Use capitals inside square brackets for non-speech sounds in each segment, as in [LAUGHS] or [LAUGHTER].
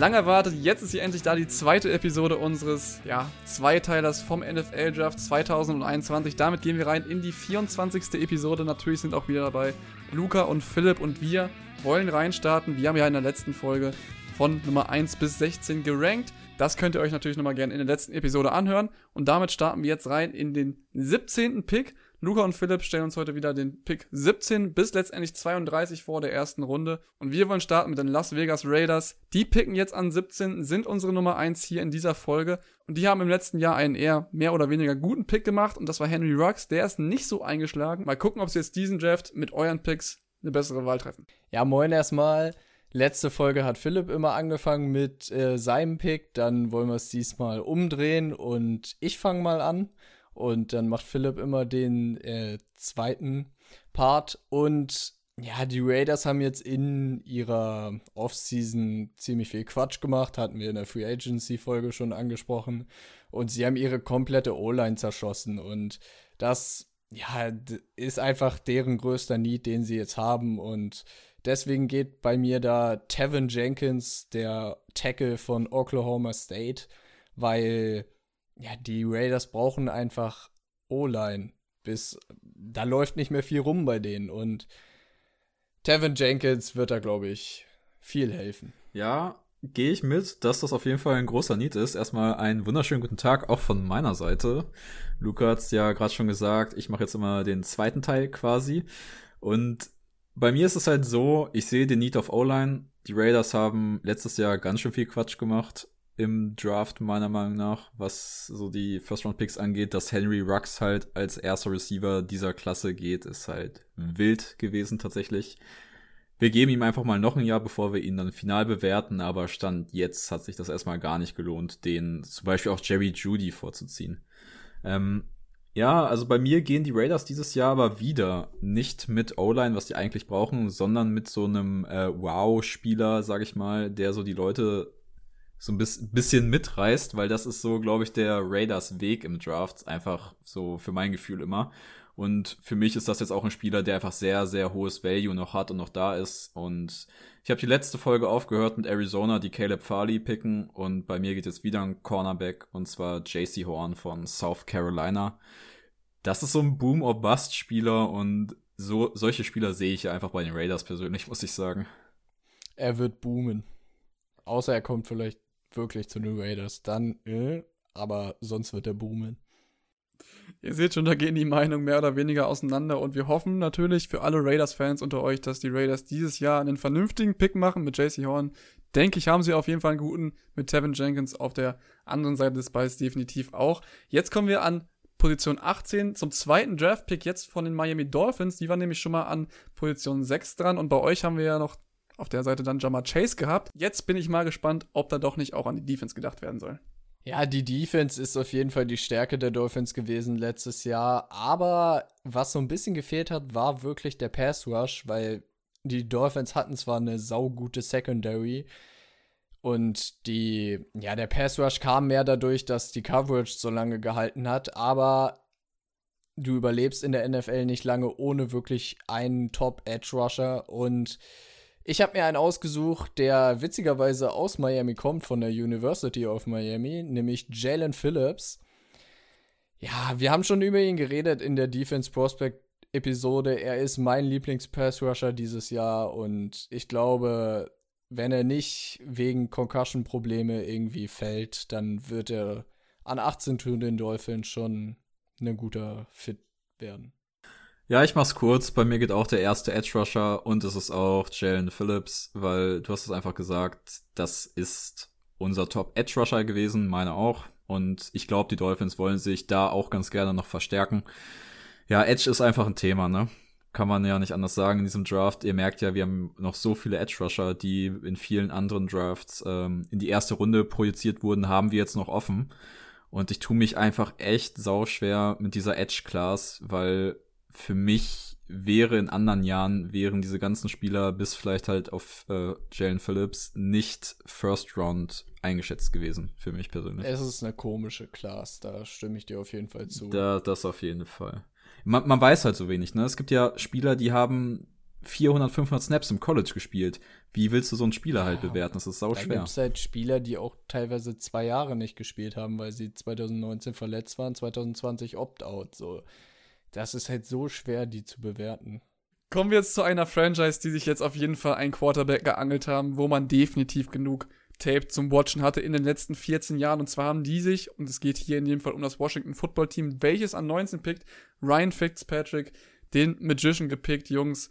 Lang erwartet, jetzt ist hier endlich da die zweite Episode unseres, ja, Zweiteilers vom NFL Draft 2021. Damit gehen wir rein in die 24. Episode. Natürlich sind auch wieder dabei Luca und Philipp und wir wollen reinstarten. Wir haben ja in der letzten Folge von Nummer 1 bis 16 gerankt. Das könnt ihr euch natürlich nochmal gerne in der letzten Episode anhören. Und damit starten wir jetzt rein in den 17. Pick. Luca und Philipp stellen uns heute wieder den Pick 17 bis letztendlich 32 vor der ersten Runde. Und wir wollen starten mit den Las Vegas Raiders. Die picken jetzt an 17, sind unsere Nummer 1 hier in dieser Folge. Und die haben im letzten Jahr einen eher mehr oder weniger guten Pick gemacht. Und das war Henry Rux. Der ist nicht so eingeschlagen. Mal gucken, ob sie jetzt diesen Draft mit euren Picks eine bessere Wahl treffen. Ja, moin erstmal. Letzte Folge hat Philipp immer angefangen mit äh, seinem Pick. Dann wollen wir es diesmal umdrehen und ich fange mal an. Und dann macht Philipp immer den äh, zweiten Part. Und ja, die Raiders haben jetzt in ihrer Offseason ziemlich viel Quatsch gemacht, hatten wir in der Free Agency Folge schon angesprochen. Und sie haben ihre komplette O-Line zerschossen. Und das, ja, ist einfach deren größter Need, den sie jetzt haben. Und deswegen geht bei mir da Tevin Jenkins, der Tackle von Oklahoma State, weil ja, die Raiders brauchen einfach O-Line. Bis da läuft nicht mehr viel rum bei denen. Und Tevin Jenkins wird da, glaube ich, viel helfen. Ja, gehe ich mit, dass das auf jeden Fall ein großer Need ist. Erstmal einen wunderschönen guten Tag auch von meiner Seite. Luca hat es ja gerade schon gesagt, ich mache jetzt immer den zweiten Teil quasi. Und bei mir ist es halt so, ich sehe den Need auf O-Line. Die Raiders haben letztes Jahr ganz schön viel Quatsch gemacht im Draft, meiner Meinung nach, was so die First-Round-Picks angeht, dass Henry Rux halt als erster Receiver dieser Klasse geht, ist halt wild gewesen tatsächlich. Wir geben ihm einfach mal noch ein Jahr, bevor wir ihn dann final bewerten, aber Stand jetzt hat sich das erstmal gar nicht gelohnt, den zum Beispiel auch Jerry Judy vorzuziehen. Ähm, ja, also bei mir gehen die Raiders dieses Jahr aber wieder nicht mit O-Line, was die eigentlich brauchen, sondern mit so einem äh, Wow-Spieler, sag ich mal, der so die Leute so ein bisschen mitreißt, weil das ist so, glaube ich, der Raiders Weg im Draft, einfach so für mein Gefühl immer. Und für mich ist das jetzt auch ein Spieler, der einfach sehr, sehr hohes Value noch hat und noch da ist. Und ich habe die letzte Folge aufgehört mit Arizona, die Caleb Farley picken. Und bei mir geht jetzt wieder ein Cornerback, und zwar JC Horn von South Carolina. Das ist so ein Boom-or-Bust-Spieler und so, solche Spieler sehe ich ja einfach bei den Raiders persönlich, [LAUGHS] muss ich sagen. Er wird boomen. Außer er kommt vielleicht wirklich zu den Raiders, dann, äh, aber sonst wird er boomen. Ihr seht schon, da gehen die Meinungen mehr oder weniger auseinander und wir hoffen natürlich für alle Raiders-Fans unter euch, dass die Raiders dieses Jahr einen vernünftigen Pick machen mit JC Horn. Denke ich, haben sie auf jeden Fall einen guten mit Tevin Jenkins auf der anderen Seite des Balls definitiv auch. Jetzt kommen wir an Position 18 zum zweiten Draft-Pick jetzt von den Miami Dolphins. Die waren nämlich schon mal an Position 6 dran und bei euch haben wir ja noch auf der Seite dann Jamar Chase gehabt. Jetzt bin ich mal gespannt, ob da doch nicht auch an die Defense gedacht werden soll. Ja, die Defense ist auf jeden Fall die Stärke der Dolphins gewesen letztes Jahr. Aber was so ein bisschen gefehlt hat, war wirklich der Pass Rush, weil die Dolphins hatten zwar eine saugute Secondary und die, ja, der Pass Rush kam mehr dadurch, dass die Coverage so lange gehalten hat, aber du überlebst in der NFL nicht lange ohne wirklich einen Top Edge Rusher und ich habe mir einen ausgesucht, der witzigerweise aus Miami kommt, von der University of Miami, nämlich Jalen Phillips. Ja, wir haben schon über ihn geredet in der Defense Prospect Episode. Er ist mein Lieblings-Pass-Rusher dieses Jahr und ich glaube, wenn er nicht wegen Concussion-Probleme irgendwie fällt, dann wird er an 18 zu den Dolphins schon ein guter Fit werden. Ja, ich mach's kurz. Bei mir geht auch der erste Edge Rusher und es ist auch Jalen Phillips, weil du hast es einfach gesagt, das ist unser Top Edge Rusher gewesen, meine auch. Und ich glaube, die Dolphins wollen sich da auch ganz gerne noch verstärken. Ja, Edge ist einfach ein Thema, ne? Kann man ja nicht anders sagen in diesem Draft. Ihr merkt ja, wir haben noch so viele Edge Rusher, die in vielen anderen Drafts ähm, in die erste Runde projiziert wurden, haben wir jetzt noch offen. Und ich tue mich einfach echt sauschwer mit dieser Edge Class, weil für mich wäre in anderen Jahren, wären diese ganzen Spieler bis vielleicht halt auf äh, Jalen Phillips nicht First Round eingeschätzt gewesen, für mich persönlich. Es ist eine komische Class, da stimme ich dir auf jeden Fall zu. Da, das auf jeden Fall. Man, man weiß halt so wenig, ne? Es gibt ja Spieler, die haben 400, 500 Snaps im College gespielt. Wie willst du so einen Spieler halt bewerten? Das ist sau schwer. Da gibt es halt Spieler, die auch teilweise zwei Jahre nicht gespielt haben, weil sie 2019 verletzt waren, 2020 Opt-out. So. Das ist halt so schwer, die zu bewerten. Kommen wir jetzt zu einer Franchise, die sich jetzt auf jeden Fall einen Quarterback geangelt haben, wo man definitiv genug Tape zum Watchen hatte in den letzten 14 Jahren. Und zwar haben die sich, und es geht hier in dem Fall um das Washington Football Team, welches an 19 pickt, Ryan Fitzpatrick, den Magician gepickt, Jungs.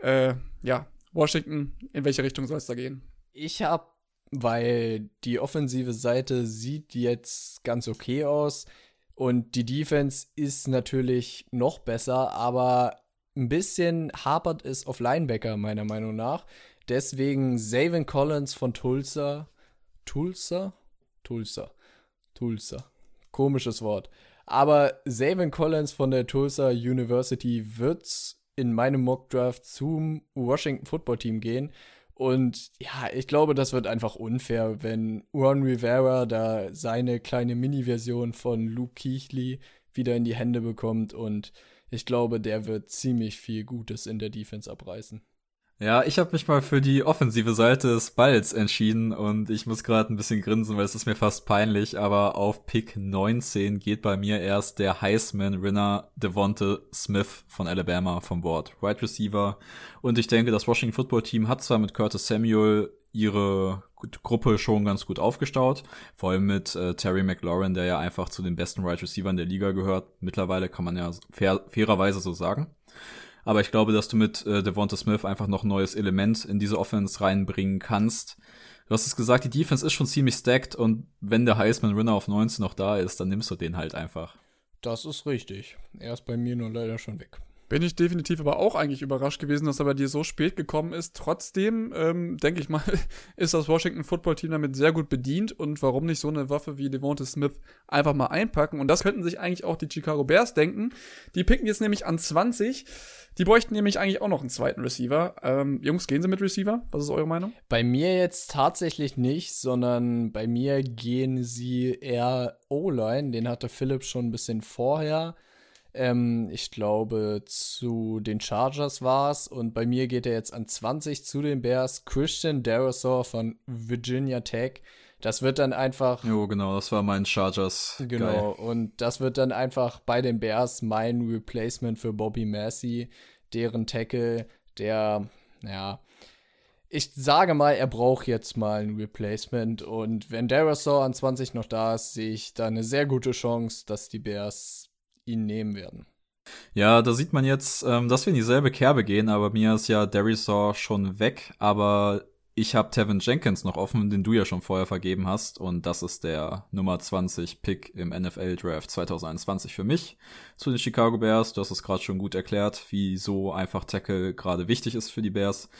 Äh, ja, Washington, in welche Richtung soll es da gehen? Ich habe, weil die offensive Seite sieht jetzt ganz okay aus und die Defense ist natürlich noch besser, aber ein bisschen hapert es auf Linebacker, meiner Meinung nach. Deswegen Zavin Collins von Tulsa. Tulsa? Tulsa. Tulsa. Komisches Wort. Aber Zavin Collins von der Tulsa University wird in meinem Mockdraft zum Washington Football Team gehen. Und ja, ich glaube, das wird einfach unfair, wenn Juan Rivera da seine kleine Mini-Version von Luke Keighley wieder in die Hände bekommt. Und ich glaube, der wird ziemlich viel Gutes in der Defense abreißen. Ja, ich habe mich mal für die offensive Seite des Balls entschieden und ich muss gerade ein bisschen grinsen, weil es ist mir fast peinlich, aber auf Pick 19 geht bei mir erst der Heisman-Winner Devonte Smith von Alabama vom Board. Wide Receiver. Und ich denke, das Washington Football Team hat zwar mit Curtis Samuel ihre Gruppe schon ganz gut aufgestaut. Vor allem mit äh, Terry McLaurin, der ja einfach zu den besten Wide right Receivern der Liga gehört. Mittlerweile kann man ja fair, fairerweise so sagen. Aber ich glaube, dass du mit äh, Devonta Smith einfach noch ein neues Element in diese Offense reinbringen kannst. Du hast es gesagt, die Defense ist schon ziemlich stacked und wenn der Heisman-Winner auf 19 noch da ist, dann nimmst du den halt einfach. Das ist richtig. Er ist bei mir nur leider schon weg. Bin ich definitiv aber auch eigentlich überrascht gewesen, dass er bei dir so spät gekommen ist. Trotzdem, ähm, denke ich mal, [LAUGHS] ist das Washington Football Team damit sehr gut bedient und warum nicht so eine Waffe wie Devonta Smith einfach mal einpacken? Und das könnten sich eigentlich auch die Chicago Bears denken. Die picken jetzt nämlich an 20. Die bräuchten nämlich eigentlich auch noch einen zweiten Receiver. Ähm, Jungs, gehen sie mit Receiver? Was ist eure Meinung? Bei mir jetzt tatsächlich nicht, sondern bei mir gehen sie eher O-Line. Den hatte Philipp schon ein bisschen vorher. Ähm, ich glaube, zu den Chargers war es. Und bei mir geht er jetzt an 20 zu den Bears. Christian Darasaw von Virginia Tech. Das wird dann einfach. Jo, genau, das war mein Chargers. Genau, Geil. und das wird dann einfach bei den Bears mein Replacement für Bobby Massey, deren Tackle, der, ja, ich sage mal, er braucht jetzt mal ein Replacement. Und wenn Darasaw an 20 noch da ist, sehe ich da eine sehr gute Chance, dass die Bears ihn nehmen werden. Ja, da sieht man jetzt, ähm, dass wir in dieselbe Kerbe gehen, aber mir ist ja Darisaw schon weg, aber ich habe Tevin Jenkins noch offen, den du ja schon vorher vergeben hast und das ist der Nummer 20 Pick im NFL Draft 2021 für mich zu den Chicago Bears. Du hast es gerade schon gut erklärt, wieso einfach Tackle gerade wichtig ist für die Bears.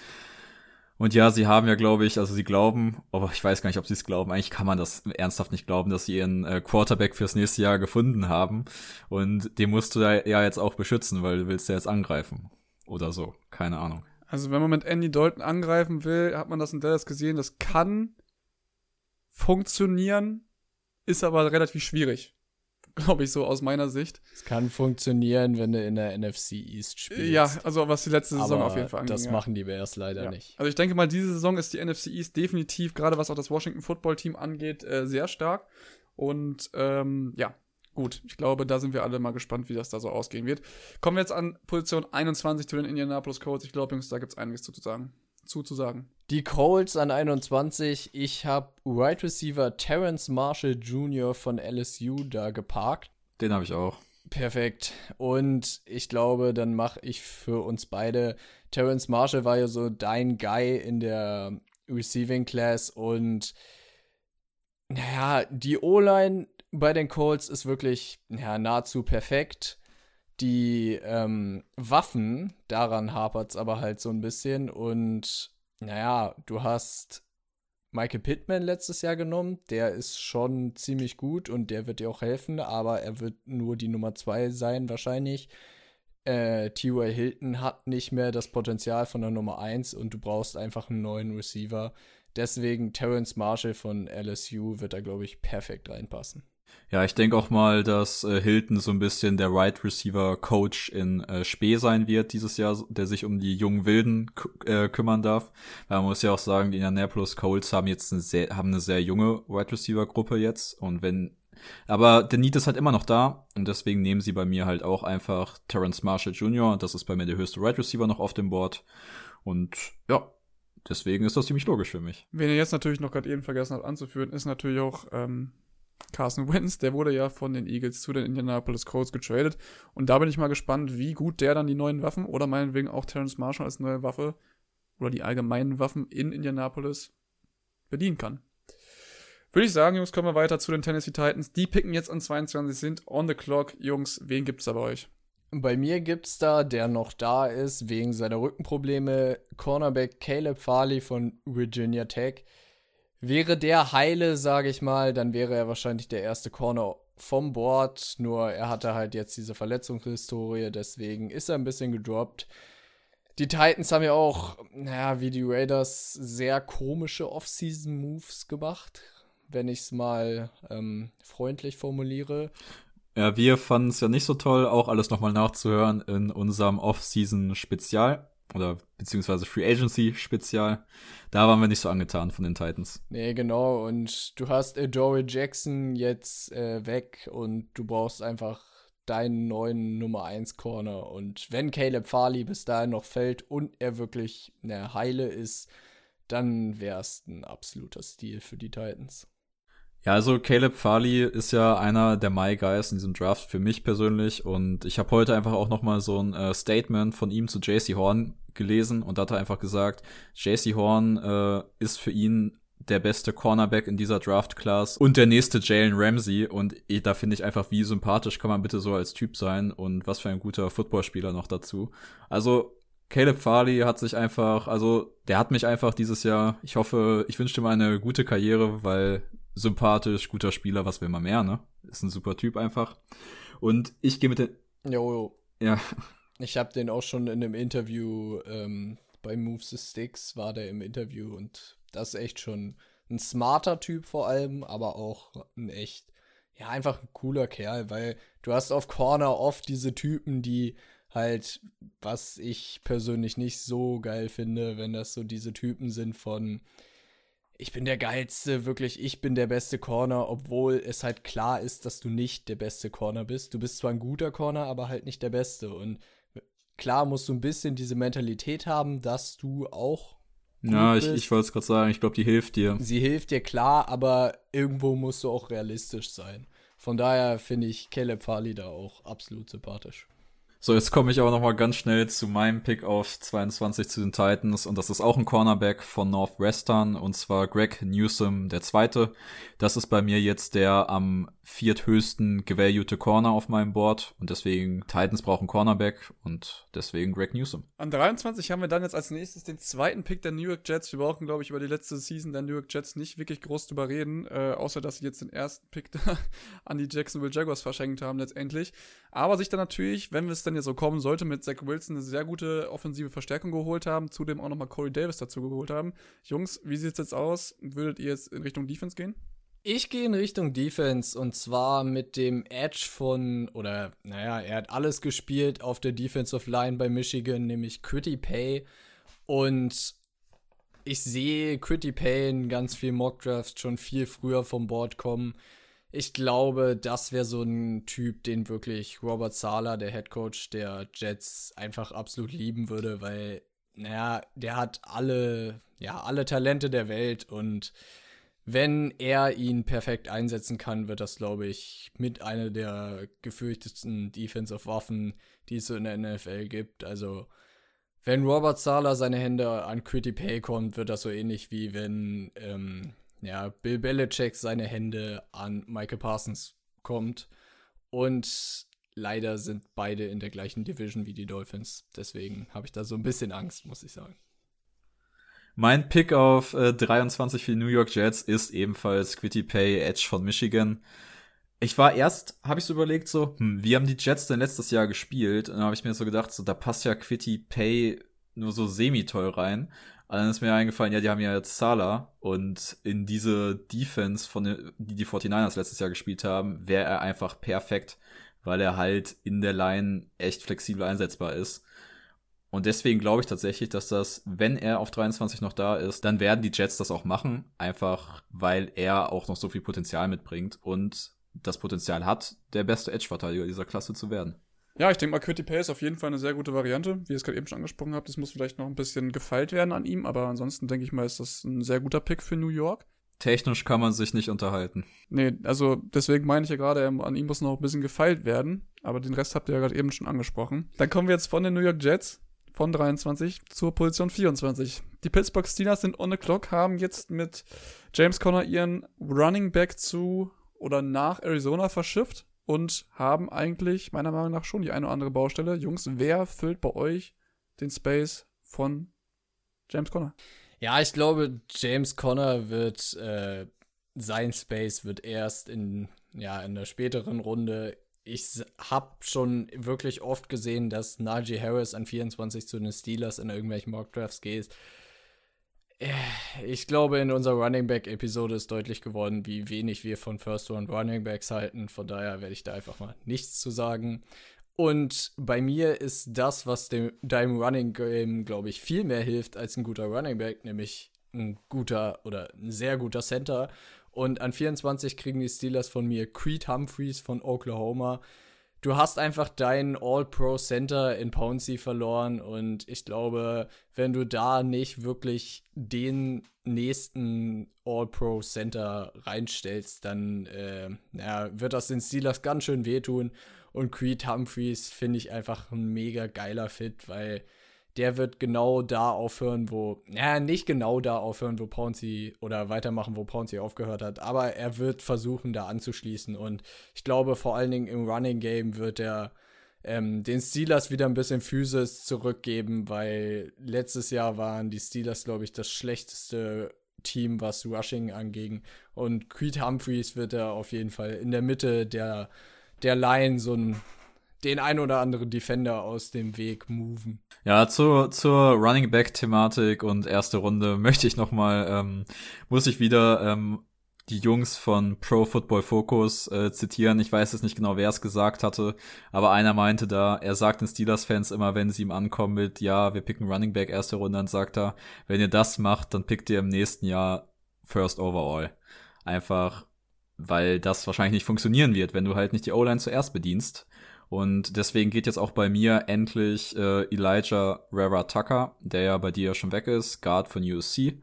Und ja, sie haben ja, glaube ich, also sie glauben, aber ich weiß gar nicht, ob sie es glauben. Eigentlich kann man das ernsthaft nicht glauben, dass sie ihren äh, Quarterback fürs nächste Jahr gefunden haben. Und den musst du ja jetzt auch beschützen, weil du willst ja jetzt angreifen. Oder so. Keine Ahnung. Also wenn man mit Andy Dalton angreifen will, hat man das in Dallas gesehen. Das kann funktionieren, ist aber relativ schwierig. [LAUGHS] glaube ich, so aus meiner Sicht. Es kann funktionieren, wenn du in der NFC East spielst. Ja, also was die letzte Saison Aber auf jeden Fall angeht. Das machen die Bears leider ja. nicht. Also ich denke mal, diese Saison ist die NFC East definitiv, gerade was auch das Washington Football Team angeht, äh, sehr stark. Und ähm, ja, gut, ich glaube, da sind wir alle mal gespannt, wie das da so ausgehen wird. Kommen wir jetzt an Position 21 zu den Indianapolis Colts. Ich glaube, Jungs, da gibt es einiges zu sagen zuzusagen. Die Colts an 21. Ich habe Right Receiver Terrence Marshall Jr. von LSU da geparkt. Den habe ich auch. Perfekt. Und ich glaube, dann mache ich für uns beide. Terrence Marshall war ja so dein Guy in der Receiving Class und naja, die O-Line bei den Colts ist wirklich ja, nahezu perfekt die ähm, Waffen, daran hapert es aber halt so ein bisschen. Und naja, du hast Michael Pittman letztes Jahr genommen. Der ist schon ziemlich gut und der wird dir auch helfen, aber er wird nur die Nummer zwei sein wahrscheinlich. Äh, T.Y. Hilton hat nicht mehr das Potenzial von der Nummer 1 und du brauchst einfach einen neuen Receiver. Deswegen Terrence Marshall von LSU wird da, glaube ich, perfekt reinpassen. Ja, ich denke auch mal, dass äh, Hilton so ein bisschen der Right Receiver Coach in äh, Spee sein wird dieses Jahr, der sich um die jungen Wilden äh, kümmern darf. Weil man muss ja auch sagen, die Indianapolis Colts haben jetzt eine sehr, haben eine sehr junge Right Receiver Gruppe jetzt und wenn aber der Need ist halt immer noch da und deswegen nehmen sie bei mir halt auch einfach Terrence Marshall Jr. Das ist bei mir der höchste Right Receiver noch auf dem Board und ja, deswegen ist das ziemlich logisch für mich. Wen ihr jetzt natürlich noch gerade eben vergessen habt anzuführen, ist natürlich auch ähm, Carson Wentz, der wurde ja von den Eagles zu den Indianapolis Colts getradet. Und da bin ich mal gespannt, wie gut der dann die neuen Waffen oder meinetwegen auch Terrence Marshall als neue Waffe oder die allgemeinen Waffen in Indianapolis bedienen kann. Würde ich sagen, Jungs, kommen wir weiter zu den Tennessee Titans. Die picken jetzt an 22, sind on the clock. Jungs, wen gibt's da bei euch? Bei mir gibt's da, der noch da ist, wegen seiner Rückenprobleme, Cornerback Caleb Farley von Virginia Tech. Wäre der heile, sage ich mal, dann wäre er wahrscheinlich der erste Corner vom Board. Nur er hatte halt jetzt diese Verletzungshistorie, deswegen ist er ein bisschen gedroppt. Die Titans haben ja auch, naja, wie die Raiders, sehr komische Off-Season-Moves gemacht, wenn ich es mal ähm, freundlich formuliere. Ja, wir fanden es ja nicht so toll, auch alles nochmal nachzuhören in unserem Off-Season-Spezial oder beziehungsweise Free Agency Spezial. Da waren wir nicht so angetan von den Titans. Nee, genau. Und du hast Adore Jackson jetzt äh, weg und du brauchst einfach deinen neuen Nummer 1 Corner. Und wenn Caleb Farley bis dahin noch fällt und er wirklich eine Heile ist, dann wäre es ein absoluter Stil für die Titans. Ja, also Caleb Farley ist ja einer der My Guys in diesem Draft für mich persönlich und ich habe heute einfach auch noch mal so ein äh, Statement von ihm zu JC Horn gelesen und da hat er einfach gesagt, JC Horn äh, ist für ihn der beste Cornerback in dieser Draft-Class und der nächste Jalen Ramsey. Und da finde ich einfach, wie sympathisch kann man bitte so als Typ sein und was für ein guter Footballspieler noch dazu. Also, Caleb Farley hat sich einfach, also, der hat mich einfach dieses Jahr, ich hoffe, ich wünsche ihm eine gute Karriere, weil sympathisch, guter Spieler, was will man mehr, ne? Ist ein super Typ einfach. Und ich gehe mit den. Jo, jo. Ja. Ich habe den auch schon in einem Interview ähm, bei Moves the Sticks war der im Interview und das ist echt schon ein smarter Typ vor allem, aber auch ein echt, ja, einfach ein cooler Kerl, weil du hast auf Corner oft diese Typen, die halt, was ich persönlich nicht so geil finde, wenn das so diese Typen sind von, ich bin der geilste, wirklich, ich bin der beste Corner, obwohl es halt klar ist, dass du nicht der beste Corner bist. Du bist zwar ein guter Corner, aber halt nicht der beste. Und klar musst du ein bisschen diese Mentalität haben, dass du auch. Ja, ich, ich wollte es gerade sagen, ich glaube, die hilft dir. Sie hilft dir, klar, aber irgendwo musst du auch realistisch sein. Von daher finde ich Caleb Farley da auch absolut sympathisch. So, jetzt komme ich aber noch mal ganz schnell zu meinem Pick auf 22 zu den Titans und das ist auch ein Cornerback von Northwestern und zwar Greg Newsom, der zweite. Das ist bei mir jetzt der am vierthöchsten gevaluete Corner auf meinem Board und deswegen Titans brauchen Cornerback und deswegen Greg Newsom. An 23 haben wir dann jetzt als nächstes den zweiten Pick der New York Jets. Wir brauchen, glaube ich, über die letzte Season der New York Jets nicht wirklich groß drüber reden, äh, außer dass sie jetzt den ersten Pick [LAUGHS] an die Jacksonville Jaguars verschenkt haben letztendlich. Aber sich dann natürlich, wenn es dann jetzt so kommen sollte, mit Zach Wilson eine sehr gute offensive Verstärkung geholt haben, zudem auch nochmal Corey Davis dazu geholt haben. Jungs, wie sieht es jetzt aus? Würdet ihr jetzt in Richtung Defense gehen? Ich gehe in Richtung Defense und zwar mit dem Edge von, oder naja, er hat alles gespielt auf der Defensive Line bei Michigan, nämlich Critty Pay. Und ich sehe Critty Pay in ganz vielen Mockdrafts schon viel früher vom Board kommen. Ich glaube, das wäre so ein Typ, den wirklich Robert Sala, der Head Coach der Jets, einfach absolut lieben würde, weil, naja, der hat alle, ja, alle Talente der Welt und wenn er ihn perfekt einsetzen kann, wird das, glaube ich, mit einer der gefürchtetsten Defensive-Waffen, die es so in der NFL gibt. Also, wenn Robert Sala seine Hände an Quitty Pay kommt, wird das so ähnlich wie wenn ähm, ja, Bill Belichick seine Hände an Michael Parsons kommt. Und leider sind beide in der gleichen Division wie die Dolphins. Deswegen habe ich da so ein bisschen Angst, muss ich sagen. Mein Pick auf äh, 23 für die New York Jets ist ebenfalls Quitty Pay Edge von Michigan. Ich war erst, habe ich so überlegt, so, hm, wie haben die Jets denn letztes Jahr gespielt? Und dann habe ich mir so gedacht, so, da passt ja Quitty Pay nur so semi-toll rein. Und dann ist mir eingefallen, ja, die haben ja jetzt Salah und in diese Defense, von die die 49ers letztes Jahr gespielt haben, wäre er einfach perfekt, weil er halt in der Line echt flexibel einsetzbar ist. Und deswegen glaube ich tatsächlich, dass das, wenn er auf 23 noch da ist, dann werden die Jets das auch machen, einfach weil er auch noch so viel Potenzial mitbringt und das Potenzial hat, der beste Edge-Verteidiger dieser Klasse zu werden. Ja, ich denke mal, Quitty Pay ist auf jeden Fall eine sehr gute Variante. Wie ihr es gerade eben schon angesprochen habt, das muss vielleicht noch ein bisschen gefeilt werden an ihm, aber ansonsten denke ich mal, ist das ein sehr guter Pick für New York. Technisch kann man sich nicht unterhalten. Nee, also deswegen meine ich ja gerade, an ihm muss noch ein bisschen gefeilt werden, aber den Rest habt ihr ja gerade eben schon angesprochen. Dann kommen wir jetzt von den New York Jets von 23 zur Position 24. Die Pittsburgh Steelers sind on the clock, haben jetzt mit James Conner ihren Running Back zu oder nach Arizona verschifft und haben eigentlich meiner Meinung nach schon die eine oder andere Baustelle. Jungs, wer füllt bei euch den Space von James Conner? Ja, ich glaube, James Conner wird äh, sein Space wird erst in ja in der späteren Runde ich habe schon wirklich oft gesehen, dass Najee Harris an 24 zu den Steelers in irgendwelchen Mockdrafts geht. Äh, ich glaube, in unserer Running Back Episode ist deutlich geworden, wie wenig wir von First Round Running Backs halten. Von daher werde ich da einfach mal nichts zu sagen. Und bei mir ist das, was dem, deinem Running Game, glaube ich, viel mehr hilft als ein guter Running Back, nämlich ein guter oder ein sehr guter Center. Und an 24 kriegen die Steelers von mir Creed Humphreys von Oklahoma. Du hast einfach deinen All-Pro-Center in Pouncy verloren und ich glaube, wenn du da nicht wirklich den nächsten All-Pro-Center reinstellst, dann äh, ja, wird das den Steelers ganz schön wehtun. Und Creed Humphreys finde ich einfach ein mega geiler Fit, weil der wird genau da aufhören, wo, naja, nicht genau da aufhören, wo Pouncy oder weitermachen, wo Pouncy aufgehört hat, aber er wird versuchen, da anzuschließen. Und ich glaube, vor allen Dingen im Running Game wird er ähm, den Steelers wieder ein bisschen Physis zurückgeben, weil letztes Jahr waren die Steelers, glaube ich, das schlechteste Team, was Rushing anging. Und Creed Humphreys wird er auf jeden Fall in der Mitte der, der Line so ein den ein oder anderen Defender aus dem Weg moven. Ja, zur, zur Running Back Thematik und erste Runde [LAUGHS] möchte ich noch mal, ähm, muss ich wieder ähm, die Jungs von Pro Football Focus äh, zitieren. Ich weiß jetzt nicht genau, wer es gesagt hatte, aber einer meinte da, er sagt den Steelers-Fans immer, wenn sie ihm ankommen mit, ja, wir picken Running Back erste Runde, dann sagt er, wenn ihr das macht, dann pickt ihr im nächsten Jahr First Overall. Einfach, weil das wahrscheinlich nicht funktionieren wird, wenn du halt nicht die O-Line zuerst bedienst. Und deswegen geht jetzt auch bei mir endlich äh, Elijah Rara Tucker, der ja bei dir ja schon weg ist, Guard von USC.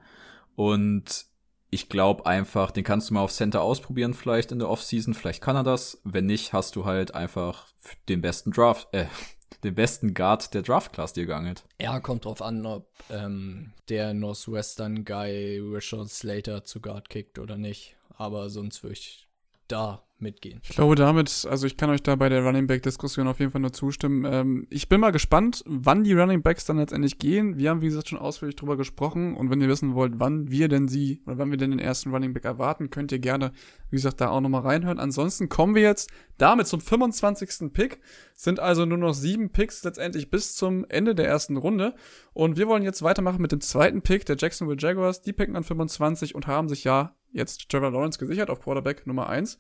Und ich glaube einfach, den kannst du mal auf Center ausprobieren, vielleicht in der Offseason. Vielleicht kann er das. Wenn nicht, hast du halt einfach den besten Draft, äh, [LAUGHS] den besten Guard der Draft-Class dir geangelt. Ja, kommt drauf an, ob ähm, der Northwestern Guy Richard Slater zu Guard kickt oder nicht. Aber sonst würde ich da mitgehen. Ich glaube damit, also ich kann euch da bei der Running Back Diskussion auf jeden Fall nur zustimmen. Ähm, ich bin mal gespannt, wann die Running Backs dann letztendlich gehen. Wir haben, wie gesagt, schon ausführlich drüber gesprochen und wenn ihr wissen wollt, wann wir denn sie oder wann wir denn den ersten Running Back erwarten, könnt ihr gerne, wie gesagt, da auch nochmal reinhören. Ansonsten kommen wir jetzt damit zum 25. Pick. Sind also nur noch sieben Picks letztendlich bis zum Ende der ersten Runde. Und wir wollen jetzt weitermachen mit dem zweiten Pick der Jacksonville Jaguars. Die picken an 25 und haben sich ja jetzt Trevor Lawrence gesichert auf Quarterback Nummer 1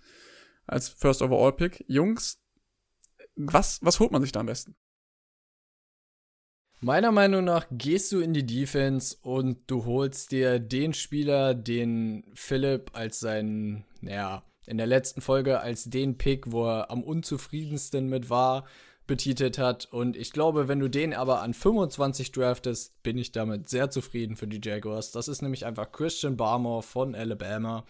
als First Overall Pick. Jungs, was, was holt man sich da am besten? Meiner Meinung nach gehst du in die Defense und du holst dir den Spieler, den Philipp als seinen, naja, in der letzten Folge als den Pick, wo er am unzufriedensten mit war, betitelt hat. Und ich glaube, wenn du den aber an 25 draftest, bin ich damit sehr zufrieden für die Jaguars. Das ist nämlich einfach Christian Barmore von Alabama.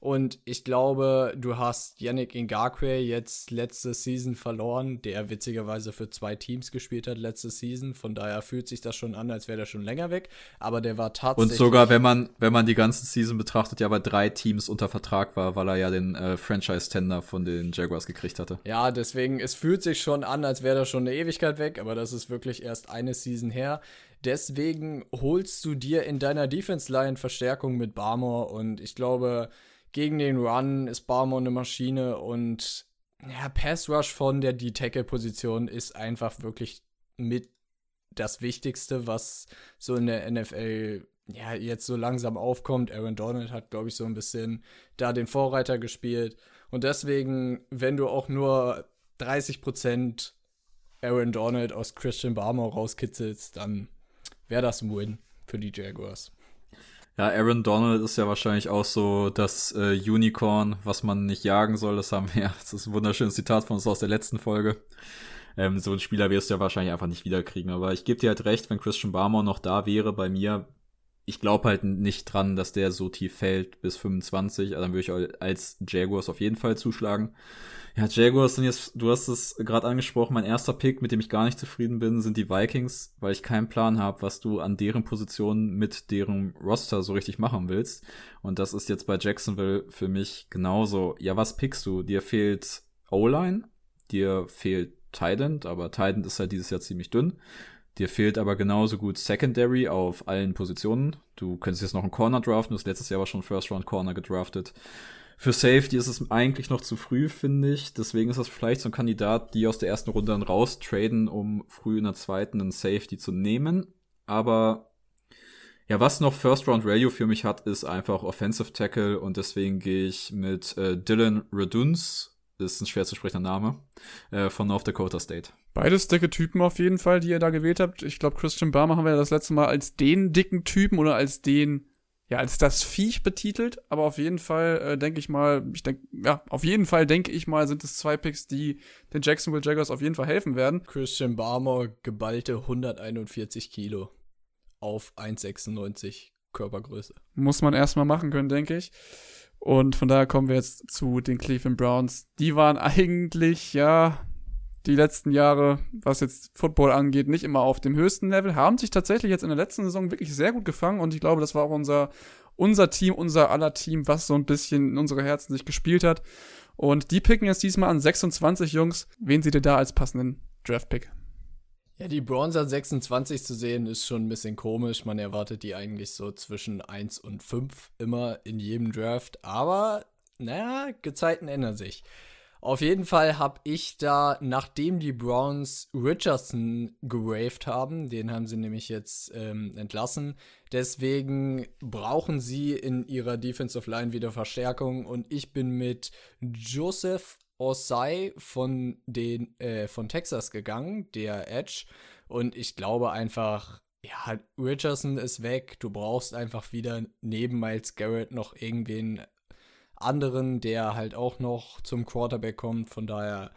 Und ich glaube, du hast Yannick Ngakwe jetzt letzte Season verloren, der witzigerweise für zwei Teams gespielt hat letzte Season. Von daher fühlt sich das schon an, als wäre er schon länger weg. Aber der war tatsächlich. Und sogar, wenn man, wenn man die ganze Season betrachtet, ja bei drei Teams unter Vertrag war, weil er ja den äh, Franchise-Tender von den Jaguars gekriegt hatte. Ja, deswegen, es fühlt sich schon an, als wäre er schon eine Ewigkeit weg, aber das ist wirklich erst eine Season her. Deswegen holst du dir in deiner Defense-Line Verstärkung mit Barmore und ich glaube, gegen den Run ist Barmore eine Maschine und ja, Pass Rush von der D-Tackle-Position ist einfach wirklich mit das Wichtigste, was so in der NFL ja jetzt so langsam aufkommt. Aaron Donald hat, glaube ich, so ein bisschen da den Vorreiter gespielt. Und deswegen, wenn du auch nur 30% Aaron Donald aus Christian Barmore rauskitzelst, dann wäre das ein Win für die Jaguars. Ja, Aaron Donald ist ja wahrscheinlich auch so das äh, Unicorn, was man nicht jagen soll. Das haben wir [LAUGHS] das ist ein wunderschönes Zitat von uns aus der letzten Folge. Ähm, so ein Spieler wirst du ja wahrscheinlich einfach nicht wiederkriegen. Aber ich gebe dir halt recht, wenn Christian Barmore noch da wäre bei mir, ich glaube halt nicht dran, dass der so tief fällt bis 25. Also dann würde ich als Jaguars auf jeden Fall zuschlagen. Ja, Jaguars sind jetzt, du hast es gerade angesprochen, mein erster Pick, mit dem ich gar nicht zufrieden bin, sind die Vikings, weil ich keinen Plan habe, was du an deren Position mit deren Roster so richtig machen willst. Und das ist jetzt bei Jacksonville für mich genauso. Ja, was pickst du? Dir fehlt O-Line, dir fehlt Tident, aber Tident ist halt dieses Jahr ziemlich dünn. Dir fehlt aber genauso gut Secondary auf allen Positionen. Du könntest jetzt noch einen Corner draften, du hast letztes Jahr aber schon First Round Corner gedraftet. Für Safety ist es eigentlich noch zu früh, finde ich. Deswegen ist das vielleicht so ein Kandidat, die aus der ersten Runde dann raustraden, um früh in der zweiten einen Safety zu nehmen. Aber ja, was noch First Round Value für mich hat, ist einfach Offensive Tackle und deswegen gehe ich mit äh, Dylan Reduns, ist ein schwer zu sprechender Name, äh, von North Dakota State. Beides dicke Typen auf jeden Fall, die ihr da gewählt habt. Ich glaube, Christian Barmer haben wir ja das letzte Mal als den dicken Typen oder als den ja, als das Viech betitelt, aber auf jeden Fall äh, denke ich mal, ich denke, ja, auf jeden Fall denke ich mal, sind es zwei Picks, die den Jacksonville Jaguars auf jeden Fall helfen werden. Christian Barmore geballte 141 Kilo auf 1,96 Körpergröße. Muss man erstmal machen können, denke ich. Und von daher kommen wir jetzt zu den Cleveland Browns. Die waren [LAUGHS] eigentlich, ja, die letzten Jahre, was jetzt Football angeht, nicht immer auf dem höchsten Level, haben sich tatsächlich jetzt in der letzten Saison wirklich sehr gut gefangen und ich glaube, das war auch unser, unser Team, unser aller Team, was so ein bisschen in unsere Herzen sich gespielt hat. Und die picken jetzt diesmal an 26 Jungs. Wen seht ihr da als passenden Draft-Pick? Ja, die Bronze an 26 zu sehen, ist schon ein bisschen komisch. Man erwartet die eigentlich so zwischen 1 und 5 immer in jedem Draft. Aber, naja, Gezeiten ändern sich. Auf jeden Fall habe ich da, nachdem die Browns Richardson gewaved haben, den haben sie nämlich jetzt ähm, entlassen, deswegen brauchen sie in ihrer Defensive Line wieder Verstärkung und ich bin mit Joseph Osai von den äh, von Texas gegangen, der Edge und ich glaube einfach ja, Richardson ist weg. Du brauchst einfach wieder neben Miles Garrett noch irgendwen anderen, der halt auch noch zum Quarterback kommt. Von daher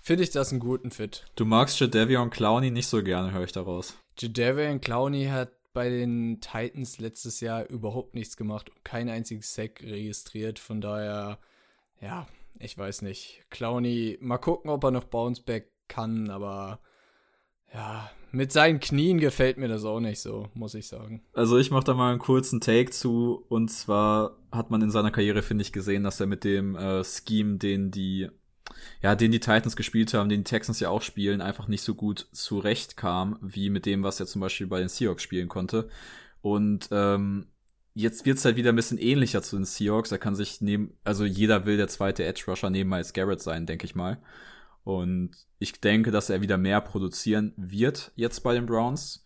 finde ich das einen guten Fit. Du magst Jadavion Clowney nicht so gerne, höre ich daraus. Jadavion Clowney hat bei den Titans letztes Jahr überhaupt nichts gemacht und kein einziges Sack registriert. Von daher, ja, ich weiß nicht. Clowney, mal gucken, ob er noch Bounceback kann, aber ja, mit seinen Knien gefällt mir das auch nicht so, muss ich sagen. Also ich mache da mal einen kurzen Take zu. Und zwar hat man in seiner Karriere, finde ich, gesehen, dass er mit dem äh, Scheme, den die, ja, den die Titans gespielt haben, den die Texans ja auch spielen, einfach nicht so gut zurechtkam, wie mit dem, was er zum Beispiel bei den Seahawks spielen konnte. Und ähm, jetzt wird's halt wieder ein bisschen ähnlicher zu den Seahawks. Er kann sich neben, also jeder will der zweite Edge Rusher neben Miles Garrett sein, denke ich mal. Und ich denke, dass er wieder mehr produzieren wird jetzt bei den Browns.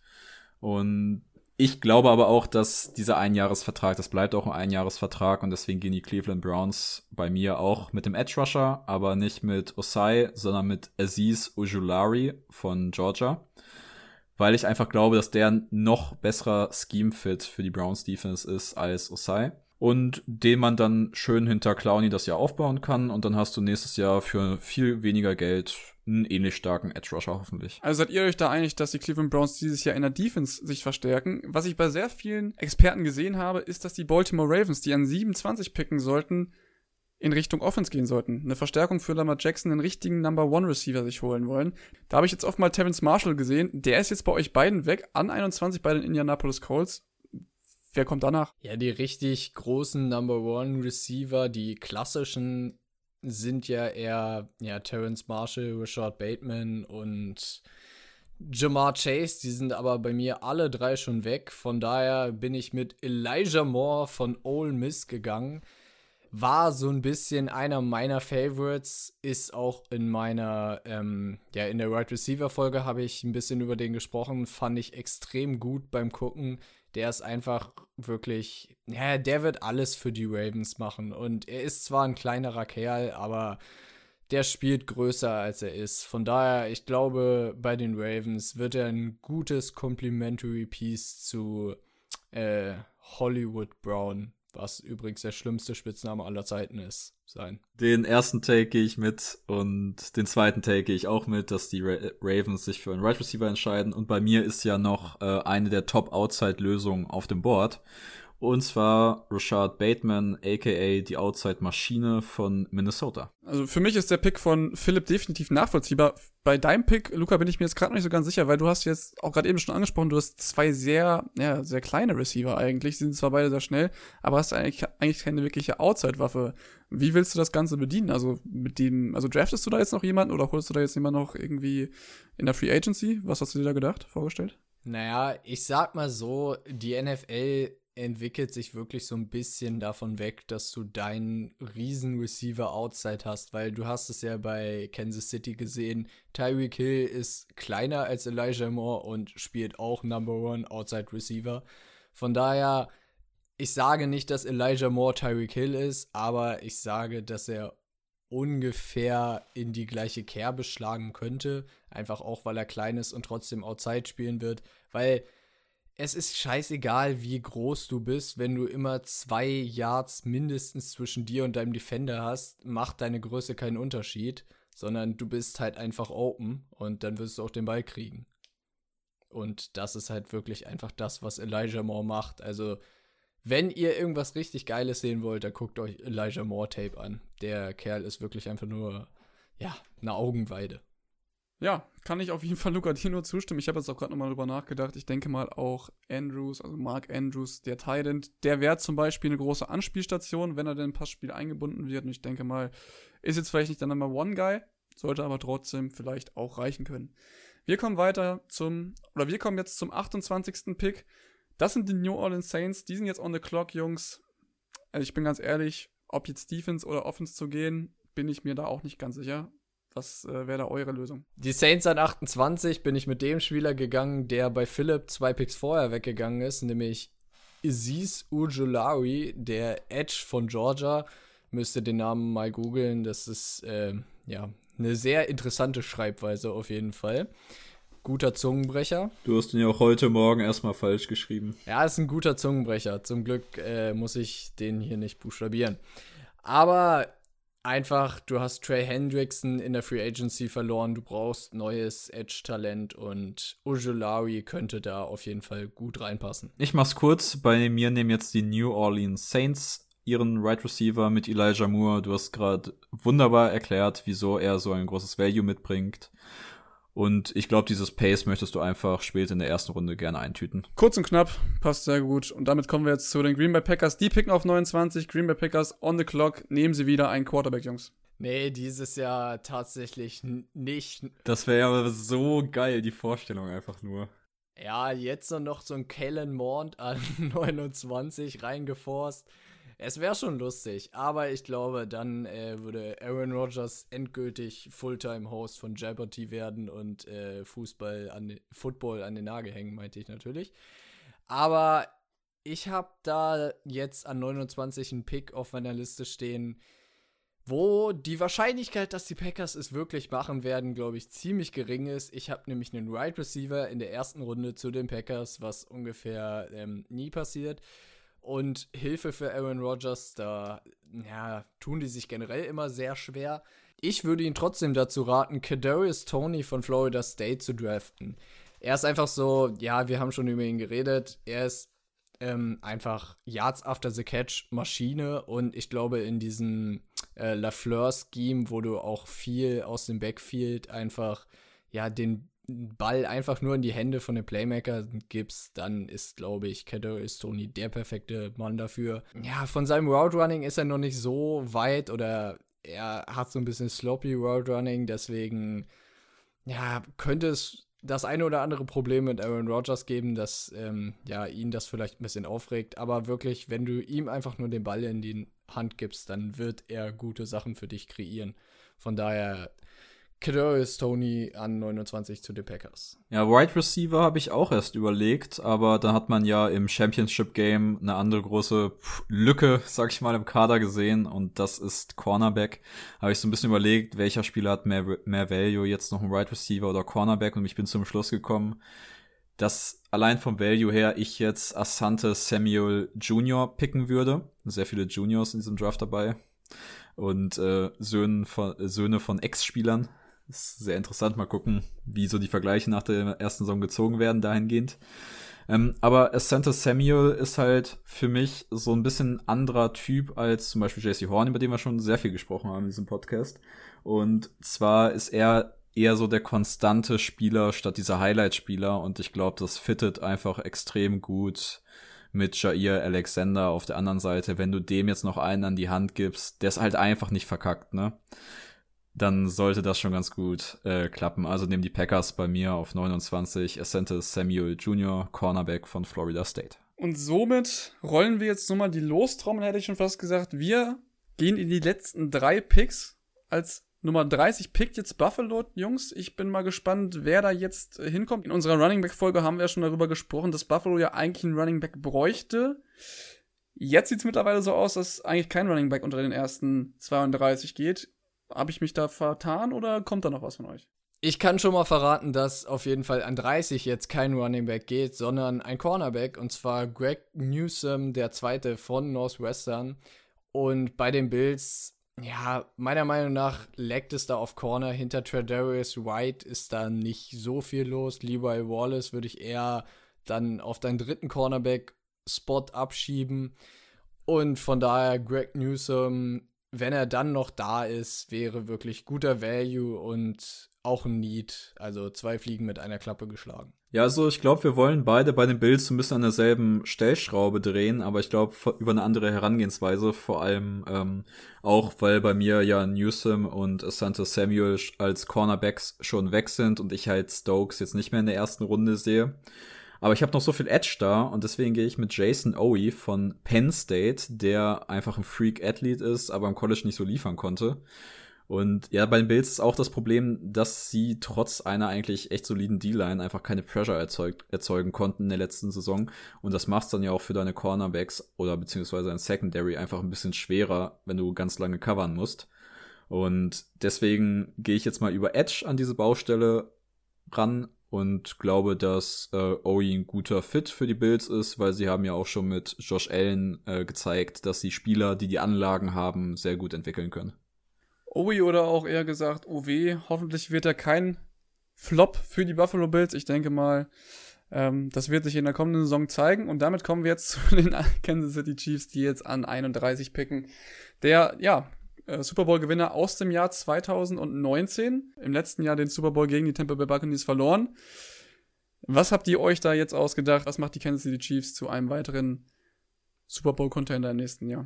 Und ich glaube aber auch, dass dieser Einjahresvertrag, das bleibt auch ein Einjahresvertrag und deswegen gehen die Cleveland Browns bei mir auch mit dem Edge Rusher, aber nicht mit Osai, sondern mit Aziz Ujulari von Georgia. Weil ich einfach glaube, dass der noch besserer Scheme-Fit für die Browns Defense ist als Osai und den man dann schön hinter Clowny das Jahr aufbauen kann und dann hast du nächstes Jahr für viel weniger Geld einen ähnlich starken Edge Rusher hoffentlich. Also seid ihr euch da einig, dass die Cleveland Browns dieses Jahr in der Defense sich verstärken? Was ich bei sehr vielen Experten gesehen habe, ist, dass die Baltimore Ravens, die an 27 picken sollten, in Richtung Offense gehen sollten. Eine Verstärkung für Lamar Jackson, einen richtigen Number One Receiver sich holen wollen. Da habe ich jetzt oft mal Terrence Marshall gesehen. Der ist jetzt bei euch beiden weg, an 21 bei den Indianapolis Colts. Wer kommt danach? Ja, die richtig großen Number One Receiver, die klassischen sind ja eher ja, Terrence Marshall, Richard Bateman und Jamar Chase. Die sind aber bei mir alle drei schon weg. Von daher bin ich mit Elijah Moore von Ole Miss gegangen. war so ein bisschen einer meiner Favorites, ist auch in meiner, ähm, ja, in der Wide right Receiver Folge habe ich ein bisschen über den gesprochen, fand ich extrem gut beim Gucken. Der ist einfach wirklich, ja, der wird alles für die Ravens machen. Und er ist zwar ein kleinerer Kerl, aber der spielt größer als er ist. Von daher, ich glaube, bei den Ravens wird er ein gutes Complimentary Piece zu äh, Hollywood Brown was übrigens der schlimmste Spitzname aller Zeiten ist, sein. Den ersten Take gehe ich mit und den zweiten Take gehe ich auch mit, dass die Ra Ravens sich für einen Right Receiver entscheiden. Und bei mir ist ja noch äh, eine der Top-Outside-Lösungen auf dem Board. Und zwar Rashad Bateman, aka die Outside-Maschine von Minnesota. Also für mich ist der Pick von Philipp definitiv nachvollziehbar. Bei deinem Pick, Luca, bin ich mir jetzt gerade noch nicht so ganz sicher, weil du hast jetzt auch gerade eben schon angesprochen, du hast zwei sehr, ja, sehr kleine Receiver eigentlich, sind zwar beide sehr schnell, aber hast eigentlich, eigentlich keine wirkliche Outside-Waffe. Wie willst du das Ganze bedienen? Also mit dem, also draftest du da jetzt noch jemanden oder holst du da jetzt jemanden noch irgendwie in der Free Agency? Was hast du dir da gedacht, vorgestellt? Naja, ich sag mal so, die NFL entwickelt sich wirklich so ein bisschen davon weg, dass du deinen riesen Receiver Outside hast, weil du hast es ja bei Kansas City gesehen, Tyreek Hill ist kleiner als Elijah Moore und spielt auch Number One Outside Receiver. Von daher, ich sage nicht, dass Elijah Moore Tyreek Hill ist, aber ich sage, dass er ungefähr in die gleiche Kerbe schlagen könnte, einfach auch weil er klein ist und trotzdem Outside spielen wird, weil es ist scheißegal, wie groß du bist, wenn du immer zwei Yards mindestens zwischen dir und deinem Defender hast, macht deine Größe keinen Unterschied, sondern du bist halt einfach open und dann wirst du auch den Ball kriegen. Und das ist halt wirklich einfach das, was Elijah Moore macht. Also, wenn ihr irgendwas richtig Geiles sehen wollt, dann guckt euch Elijah Moore Tape an. Der Kerl ist wirklich einfach nur, ja, eine Augenweide. Ja, kann ich auf jeden Fall [LAUGHS] Luca dir nur zustimmen. Ich habe jetzt auch gerade nochmal drüber nachgedacht. Ich denke mal auch Andrews, also Mark Andrews, der Tident, der wäre zum Beispiel eine große Anspielstation, wenn er denn im Passspiel eingebunden wird. Und ich denke mal, ist jetzt vielleicht nicht der Number One Guy, sollte aber trotzdem vielleicht auch reichen können. Wir kommen weiter zum, oder wir kommen jetzt zum 28. Pick. Das sind die New Orleans Saints. Die sind jetzt on the clock, Jungs. Also ich bin ganz ehrlich, ob jetzt Defense oder Offense zu gehen, bin ich mir da auch nicht ganz sicher. Was äh, wäre da eure Lösung? Die Saints an 28 bin ich mit dem Spieler gegangen, der bei Philipp zwei Picks vorher weggegangen ist, nämlich Aziz Ujulari, der Edge von Georgia. Müsste den Namen mal googeln. Das ist äh, ja eine sehr interessante Schreibweise auf jeden Fall. Guter Zungenbrecher. Du hast ihn ja auch heute Morgen erstmal falsch geschrieben. Ja, ist ein guter Zungenbrecher. Zum Glück äh, muss ich den hier nicht buchstabieren. Aber einfach, du hast Trey Hendrickson in der Free Agency verloren, du brauchst neues Edge-Talent und Ujulari könnte da auf jeden Fall gut reinpassen. Ich mach's kurz, bei mir nehmen jetzt die New Orleans Saints ihren Right Receiver mit Elijah Moore. Du hast gerade wunderbar erklärt, wieso er so ein großes Value mitbringt. Und ich glaube, dieses Pace möchtest du einfach später in der ersten Runde gerne eintüten. Kurz und knapp, passt sehr gut. Und damit kommen wir jetzt zu den Green Bay Packers. Die picken auf 29, Green Bay Packers on the clock. Nehmen sie wieder einen Quarterback, Jungs. Nee, dieses Jahr tatsächlich nicht. Das wäre ja so geil, die Vorstellung einfach nur. Ja, jetzt noch so ein Kellen Mond an [LAUGHS] 29 reingeforst. Es wäre schon lustig, aber ich glaube, dann äh, würde Aaron Rodgers endgültig Fulltime-Host von Jeopardy werden und äh, Fußball an Football an den Nagel hängen, meinte ich natürlich. Aber ich habe da jetzt an 29 einen Pick auf meiner Liste stehen, wo die Wahrscheinlichkeit, dass die Packers es wirklich machen werden, glaube ich, ziemlich gering ist. Ich habe nämlich einen Wide right Receiver in der ersten Runde zu den Packers, was ungefähr ähm, nie passiert und Hilfe für Aaron Rodgers, da ja, tun die sich generell immer sehr schwer. Ich würde ihn trotzdem dazu raten, Kadarius Tony von Florida State zu draften. Er ist einfach so, ja, wir haben schon über ihn geredet. Er ist ähm, einfach Yards after the Catch Maschine und ich glaube in diesem äh, Lafleur-Scheme, wo du auch viel aus dem Backfield einfach ja den Ball einfach nur in die Hände von dem Playmaker gibst, dann ist, glaube ich, ist Tony der perfekte Mann dafür. Ja, von seinem Route Running ist er noch nicht so weit oder er hat so ein bisschen sloppy Route Running, deswegen ja, könnte es das eine oder andere Problem mit Aaron Rodgers geben, dass ähm, ja, ihn das vielleicht ein bisschen aufregt. Aber wirklich, wenn du ihm einfach nur den Ball in die Hand gibst, dann wird er gute Sachen für dich kreieren. Von daher Kadarius Tony an 29 zu den Packers. Ja, Wide Receiver habe ich auch erst überlegt, aber da hat man ja im Championship Game eine andere große Lücke, [LAUGHS] sag ich mal, im Kader gesehen und das ist Cornerback. Habe ich so ein bisschen überlegt, welcher Spieler hat mehr, mehr Value, jetzt noch ein Wide Receiver oder Cornerback und ich bin zum Schluss gekommen, dass allein vom Value her ich jetzt Asante Samuel Jr. picken würde. Sehr viele Juniors in diesem Draft dabei und äh, Söhne von, Söhne von Ex-Spielern ist sehr interessant. Mal gucken, wie so die Vergleiche nach der ersten Saison gezogen werden dahingehend. Ähm, aber Santa Samuel ist halt für mich so ein bisschen anderer Typ als zum Beispiel JC Horn, über den wir schon sehr viel gesprochen haben in diesem Podcast. Und zwar ist er eher so der konstante Spieler statt dieser Highlight-Spieler und ich glaube, das fittet einfach extrem gut mit Jair Alexander auf der anderen Seite. Wenn du dem jetzt noch einen an die Hand gibst, der ist halt einfach nicht verkackt, ne? Dann sollte das schon ganz gut äh, klappen. Also nehmen die Packers bei mir auf 29 Ascente Samuel Jr., Cornerback von Florida State. Und somit rollen wir jetzt nochmal die Lostrommel, hätte ich schon fast gesagt. Wir gehen in die letzten drei Picks. Als Nummer 30 pickt jetzt Buffalo, Jungs. Ich bin mal gespannt, wer da jetzt hinkommt. In unserer Running Back Folge haben wir ja schon darüber gesprochen, dass Buffalo ja eigentlich einen Running Back bräuchte. Jetzt sieht es mittlerweile so aus, dass eigentlich kein Running Back unter den ersten 32 geht. Habe ich mich da vertan oder kommt da noch was von euch? Ich kann schon mal verraten, dass auf jeden Fall an 30 jetzt kein Running Back geht, sondern ein Cornerback und zwar Greg Newsom, der zweite von Northwestern. Und bei den Bills, ja, meiner Meinung nach leckt es da auf Corner. Hinter Tradarius White ist da nicht so viel los. Levi Wallace würde ich eher dann auf deinen dritten Cornerback-Spot abschieben. Und von daher Greg Newsom wenn er dann noch da ist, wäre wirklich guter Value und auch ein Need. Also zwei Fliegen mit einer Klappe geschlagen. Ja, also ich glaube, wir wollen beide bei den Bills so ein bisschen an derselben Stellschraube drehen, aber ich glaube über eine andere Herangehensweise, vor allem ähm, auch, weil bei mir ja Newsom und Santa Samuel als Cornerbacks schon weg sind und ich halt Stokes jetzt nicht mehr in der ersten Runde sehe. Aber ich habe noch so viel Edge da und deswegen gehe ich mit Jason Owe von Penn State, der einfach ein Freak-Athlete ist, aber im College nicht so liefern konnte. Und ja, bei den Bills ist auch das Problem, dass sie trotz einer eigentlich echt soliden D-Line einfach keine Pressure erzeugt, erzeugen konnten in der letzten Saison. Und das macht dann ja auch für deine Cornerbacks oder beziehungsweise ein Secondary einfach ein bisschen schwerer, wenn du ganz lange covern musst. Und deswegen gehe ich jetzt mal über Edge an diese Baustelle ran und glaube, dass äh, Owie ein guter Fit für die Bills ist, weil sie haben ja auch schon mit Josh Allen äh, gezeigt, dass sie Spieler, die die Anlagen haben, sehr gut entwickeln können. Owie oder auch eher gesagt OW, hoffentlich wird er kein Flop für die Buffalo Bills. Ich denke mal, ähm, das wird sich in der kommenden Saison zeigen. Und damit kommen wir jetzt zu den [LAUGHS] Kansas City Chiefs, die jetzt an 31 picken. Der, ja, äh, Super Bowl-Gewinner aus dem Jahr 2019. Im letzten Jahr den Super Bowl gegen die Tampa Bay Buccaneers verloren. Was habt ihr euch da jetzt ausgedacht? Was macht die Kansas City Chiefs zu einem weiteren Super Bowl-Contender im nächsten Jahr?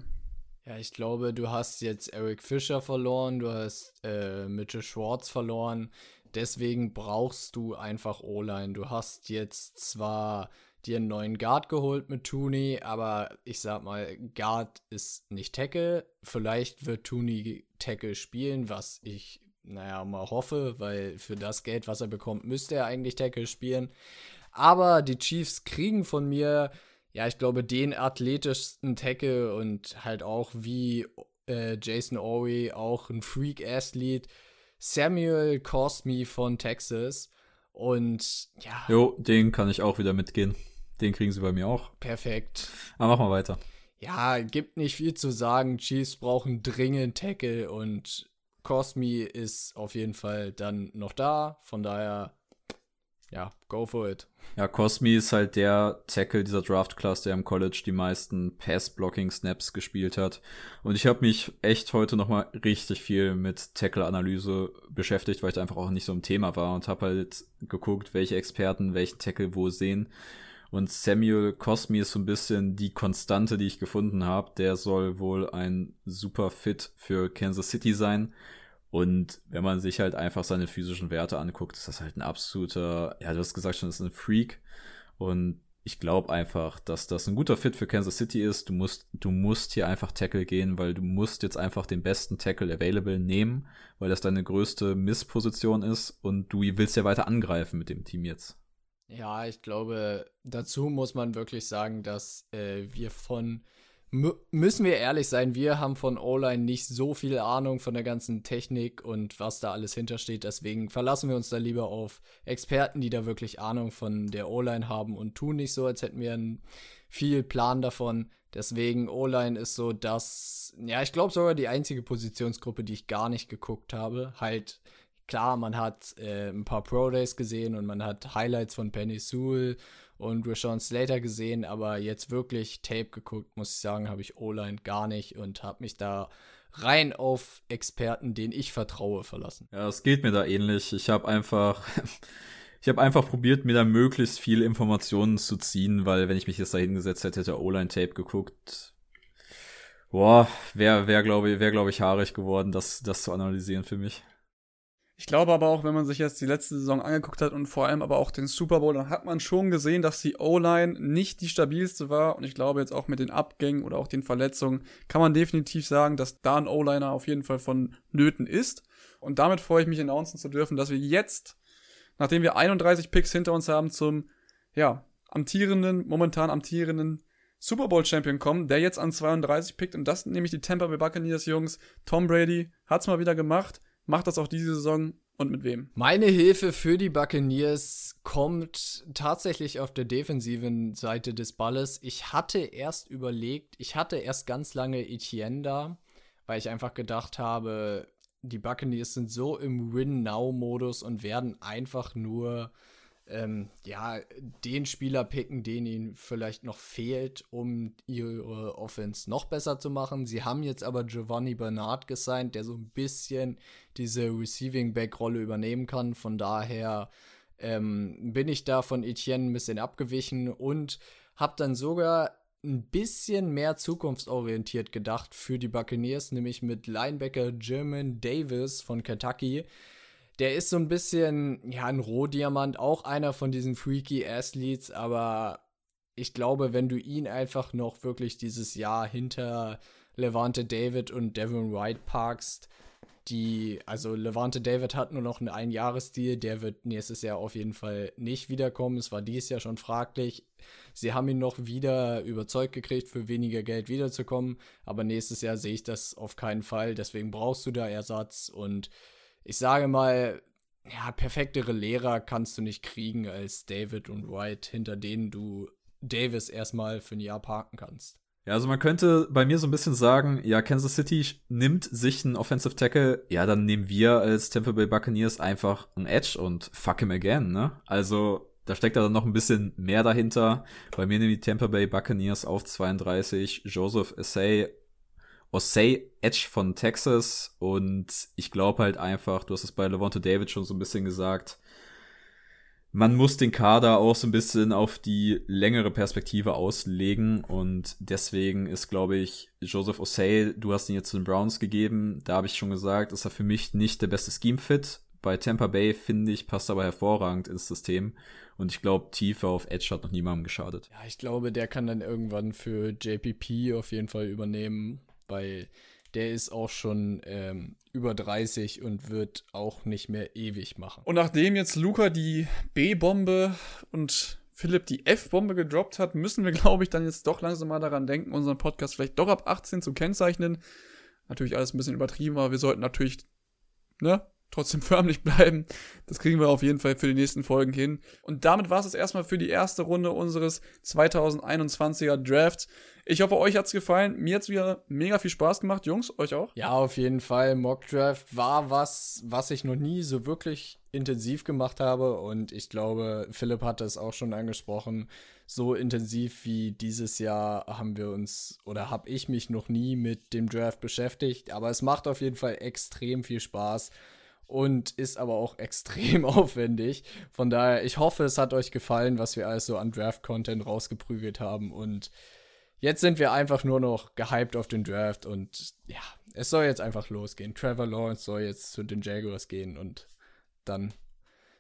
Ja, ich glaube, du hast jetzt Eric Fischer verloren, du hast äh, Mitchell Schwartz verloren. Deswegen brauchst du einfach O-Line. Du hast jetzt zwar dir einen neuen Guard geholt mit Tooney, aber ich sag mal, Guard ist nicht Tackle. Vielleicht wird Tooney Tackle spielen, was ich, naja, mal hoffe, weil für das Geld, was er bekommt, müsste er eigentlich Tackle spielen. Aber die Chiefs kriegen von mir, ja, ich glaube, den athletischsten Tackle und halt auch wie äh, Jason Owe auch ein Freak-Athlete. Samuel Cosme von Texas. Und ja. Jo, den kann ich auch wieder mitgehen. Den kriegen sie bei mir auch. Perfekt. Aber machen wir weiter. Ja, gibt nicht viel zu sagen. Chiefs brauchen dringend Tackle und Cosme ist auf jeden Fall dann noch da. Von daher, ja, go for it. Ja, Cosme ist halt der Tackle dieser Draft-Class, der im College die meisten Pass-Blocking-Snaps gespielt hat. Und ich habe mich echt heute nochmal richtig viel mit Tackle-Analyse beschäftigt, weil ich da einfach auch nicht so im Thema war und habe halt geguckt, welche Experten welchen Tackle wo sehen. Und Samuel Cosme ist so ein bisschen die Konstante, die ich gefunden habe. Der soll wohl ein super Fit für Kansas City sein. Und wenn man sich halt einfach seine physischen Werte anguckt, ist das halt ein absoluter, ja, du hast gesagt schon, das ist ein Freak. Und ich glaube einfach, dass das ein guter Fit für Kansas City ist. Du musst, du musst hier einfach Tackle gehen, weil du musst jetzt einfach den besten Tackle available nehmen, weil das deine größte Missposition ist und du willst ja weiter angreifen mit dem Team jetzt. Ja, ich glaube, dazu muss man wirklich sagen, dass äh, wir von müssen wir ehrlich sein, wir haben von O-Line nicht so viel Ahnung von der ganzen Technik und was da alles hintersteht. Deswegen verlassen wir uns da lieber auf Experten, die da wirklich Ahnung von der O-Line haben und tun nicht so, als hätten wir einen viel Plan davon. Deswegen O-Line ist so das, ja, ich glaube sogar die einzige Positionsgruppe, die ich gar nicht geguckt habe. Halt, klar, man hat äh, ein paar Pro Days gesehen und man hat Highlights von Penny Sewell und Rashawn Slater gesehen, aber jetzt wirklich Tape geguckt, muss ich sagen, habe ich O-Line gar nicht und habe mich da rein auf Experten, denen ich vertraue, verlassen. Ja, es geht mir da ähnlich. Ich habe einfach [LAUGHS] ich habe einfach probiert, mir da möglichst viele Informationen zu ziehen, weil wenn ich mich jetzt da hingesetzt hätte, hätte O-Line Tape geguckt. Boah, wäre wär, glaube ich, wär, glaub ich, haarig geworden, das, das zu analysieren für mich. Ich glaube aber auch, wenn man sich jetzt die letzte Saison angeguckt hat und vor allem aber auch den Super Bowl, dann hat man schon gesehen, dass die O-Line nicht die stabilste war. Und ich glaube jetzt auch mit den Abgängen oder auch den Verletzungen kann man definitiv sagen, dass da ein O-Liner auf jeden Fall von Nöten ist. Und damit freue ich mich announcen zu dürfen, dass wir jetzt, nachdem wir 31 Picks hinter uns haben, zum, ja, amtierenden, momentan amtierenden Super Bowl Champion kommen, der jetzt an 32 pickt. Und das sind nämlich die Tampa Bay Buccaneers Jungs. Tom Brady hat's mal wieder gemacht macht das auch diese Saison und mit wem? Meine Hilfe für die Buccaneers kommt tatsächlich auf der defensiven Seite des Balles. Ich hatte erst überlegt, ich hatte erst ganz lange Etienne da, weil ich einfach gedacht habe, die Buccaneers sind so im Win-Now-Modus und werden einfach nur ähm, ja, den Spieler picken, den ihnen vielleicht noch fehlt, um ihre Offense noch besser zu machen. Sie haben jetzt aber Giovanni Bernard gesigned, der so ein bisschen diese Receiving Back Rolle übernehmen kann. Von daher ähm, bin ich da von Etienne ein bisschen abgewichen und habe dann sogar ein bisschen mehr zukunftsorientiert gedacht für die Buccaneers, nämlich mit Linebacker German Davis von Kentucky der ist so ein bisschen, ja, ein Rohdiamant, auch einer von diesen freaky Athletes, aber ich glaube, wenn du ihn einfach noch wirklich dieses Jahr hinter Levante David und Devin White parkst, die, also Levante David hat nur noch einen Einjahresdeal, der wird nächstes Jahr auf jeden Fall nicht wiederkommen. Es war dieses Jahr schon fraglich. Sie haben ihn noch wieder überzeugt gekriegt, für weniger Geld wiederzukommen, aber nächstes Jahr sehe ich das auf keinen Fall. Deswegen brauchst du da Ersatz und ich sage mal, ja, perfektere Lehrer kannst du nicht kriegen als David und White, hinter denen du Davis erstmal für ein Jahr parken kannst. Ja, also man könnte bei mir so ein bisschen sagen, ja, Kansas City nimmt sich einen Offensive Tackle, ja, dann nehmen wir als Tampa Bay Buccaneers einfach einen Edge und fuck him again, ne? Also, da steckt da dann noch ein bisschen mehr dahinter. Bei mir nehmen die Tampa Bay Buccaneers auf 32, Joseph Essay Osei Edge von Texas und ich glaube halt einfach, du hast es bei Levante David schon so ein bisschen gesagt, man muss den Kader auch so ein bisschen auf die längere Perspektive auslegen und deswegen ist, glaube ich, Joseph Osei, du hast ihn jetzt zu den Browns gegeben, da habe ich schon gesagt, ist er für mich nicht der beste Scheme-Fit. Bei Tampa Bay, finde ich, passt aber hervorragend ins System. Und ich glaube, Tiefe auf Edge hat noch niemandem geschadet. Ja, ich glaube, der kann dann irgendwann für JPP auf jeden Fall übernehmen weil der ist auch schon ähm, über 30 und wird auch nicht mehr ewig machen. Und nachdem jetzt Luca die B-Bombe und Philipp die F-Bombe gedroppt hat, müssen wir, glaube ich, dann jetzt doch langsam mal daran denken, unseren Podcast vielleicht doch ab 18 zu kennzeichnen. Natürlich alles ein bisschen übertrieben, aber wir sollten natürlich, ne, trotzdem [LAUGHS] förmlich bleiben. Das kriegen wir auf jeden Fall für die nächsten Folgen hin. Und damit war es erstmal für die erste Runde unseres 2021er Drafts. Ich hoffe, euch hat's gefallen. Mir hat's wieder mega viel Spaß gemacht, Jungs. Euch auch? Ja, auf jeden Fall. Mock Draft war was, was ich noch nie so wirklich intensiv gemacht habe. Und ich glaube, Philipp hat es auch schon angesprochen. So intensiv wie dieses Jahr haben wir uns oder habe ich mich noch nie mit dem Draft beschäftigt. Aber es macht auf jeden Fall extrem viel Spaß und ist aber auch [LAUGHS] extrem aufwendig. Von daher, ich hoffe, es hat euch gefallen, was wir alles so an Draft-Content rausgeprügelt haben und Jetzt sind wir einfach nur noch gehypt auf den Draft und ja, es soll jetzt einfach losgehen. Trevor Lawrence soll jetzt zu den Jaguars gehen und dann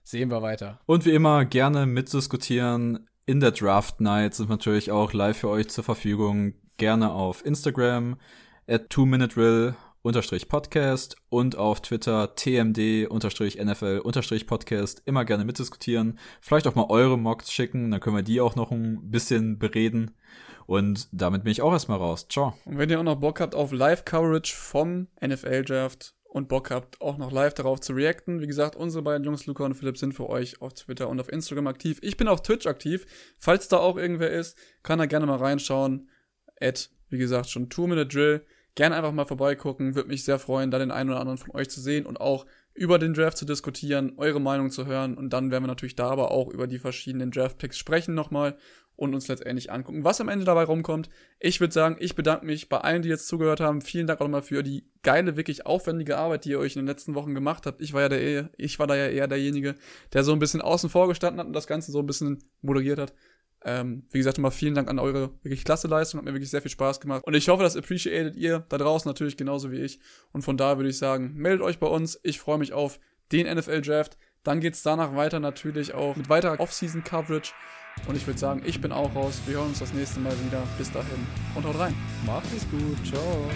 sehen wir weiter. Und wie immer gerne mitdiskutieren. In der Draft Night sind natürlich auch live für euch zur Verfügung. Gerne auf Instagram at 2 unterstrich Podcast und auf Twitter tmd unterstrich NFL unterstrich Podcast immer gerne mitdiskutieren. Vielleicht auch mal eure Mocks schicken, dann können wir die auch noch ein bisschen bereden. Und damit bin ich auch erstmal raus. Ciao. Und wenn ihr auch noch Bock habt auf Live-Coverage vom NFL-Draft und Bock habt, auch noch live darauf zu reacten, wie gesagt, unsere beiden Jungs, Luca und Philipp, sind für euch auf Twitter und auf Instagram aktiv. Ich bin auf Twitch aktiv. Falls da auch irgendwer ist, kann er gerne mal reinschauen. At, wie gesagt, schon Two-Minute-Drill. Gerne einfach mal vorbeigucken. Würde mich sehr freuen, da den einen oder anderen von euch zu sehen und auch über den Draft zu diskutieren, eure Meinung zu hören. Und dann werden wir natürlich da aber auch über die verschiedenen Draft-Picks sprechen nochmal und uns letztendlich angucken, was am Ende dabei rumkommt. Ich würde sagen, ich bedanke mich bei allen, die jetzt zugehört haben. Vielen Dank auch nochmal für die geile, wirklich aufwendige Arbeit, die ihr euch in den letzten Wochen gemacht habt. Ich war ja der, ich war da ja eher derjenige, der so ein bisschen außen vor gestanden hat und das Ganze so ein bisschen moderiert hat. Ähm, wie gesagt, nochmal vielen Dank an eure wirklich klasse Leistung, hat mir wirklich sehr viel Spaß gemacht. Und ich hoffe, das appreciated ihr da draußen natürlich genauso wie ich. Und von da würde ich sagen, meldet euch bei uns. Ich freue mich auf den NFL Draft. Dann geht es danach weiter natürlich auch mit weiterer Off-Season Coverage. Und ich würde sagen, ich bin auch raus. Wir hören uns das nächste Mal wieder. Bis dahin und haut rein. Macht es gut. Ciao.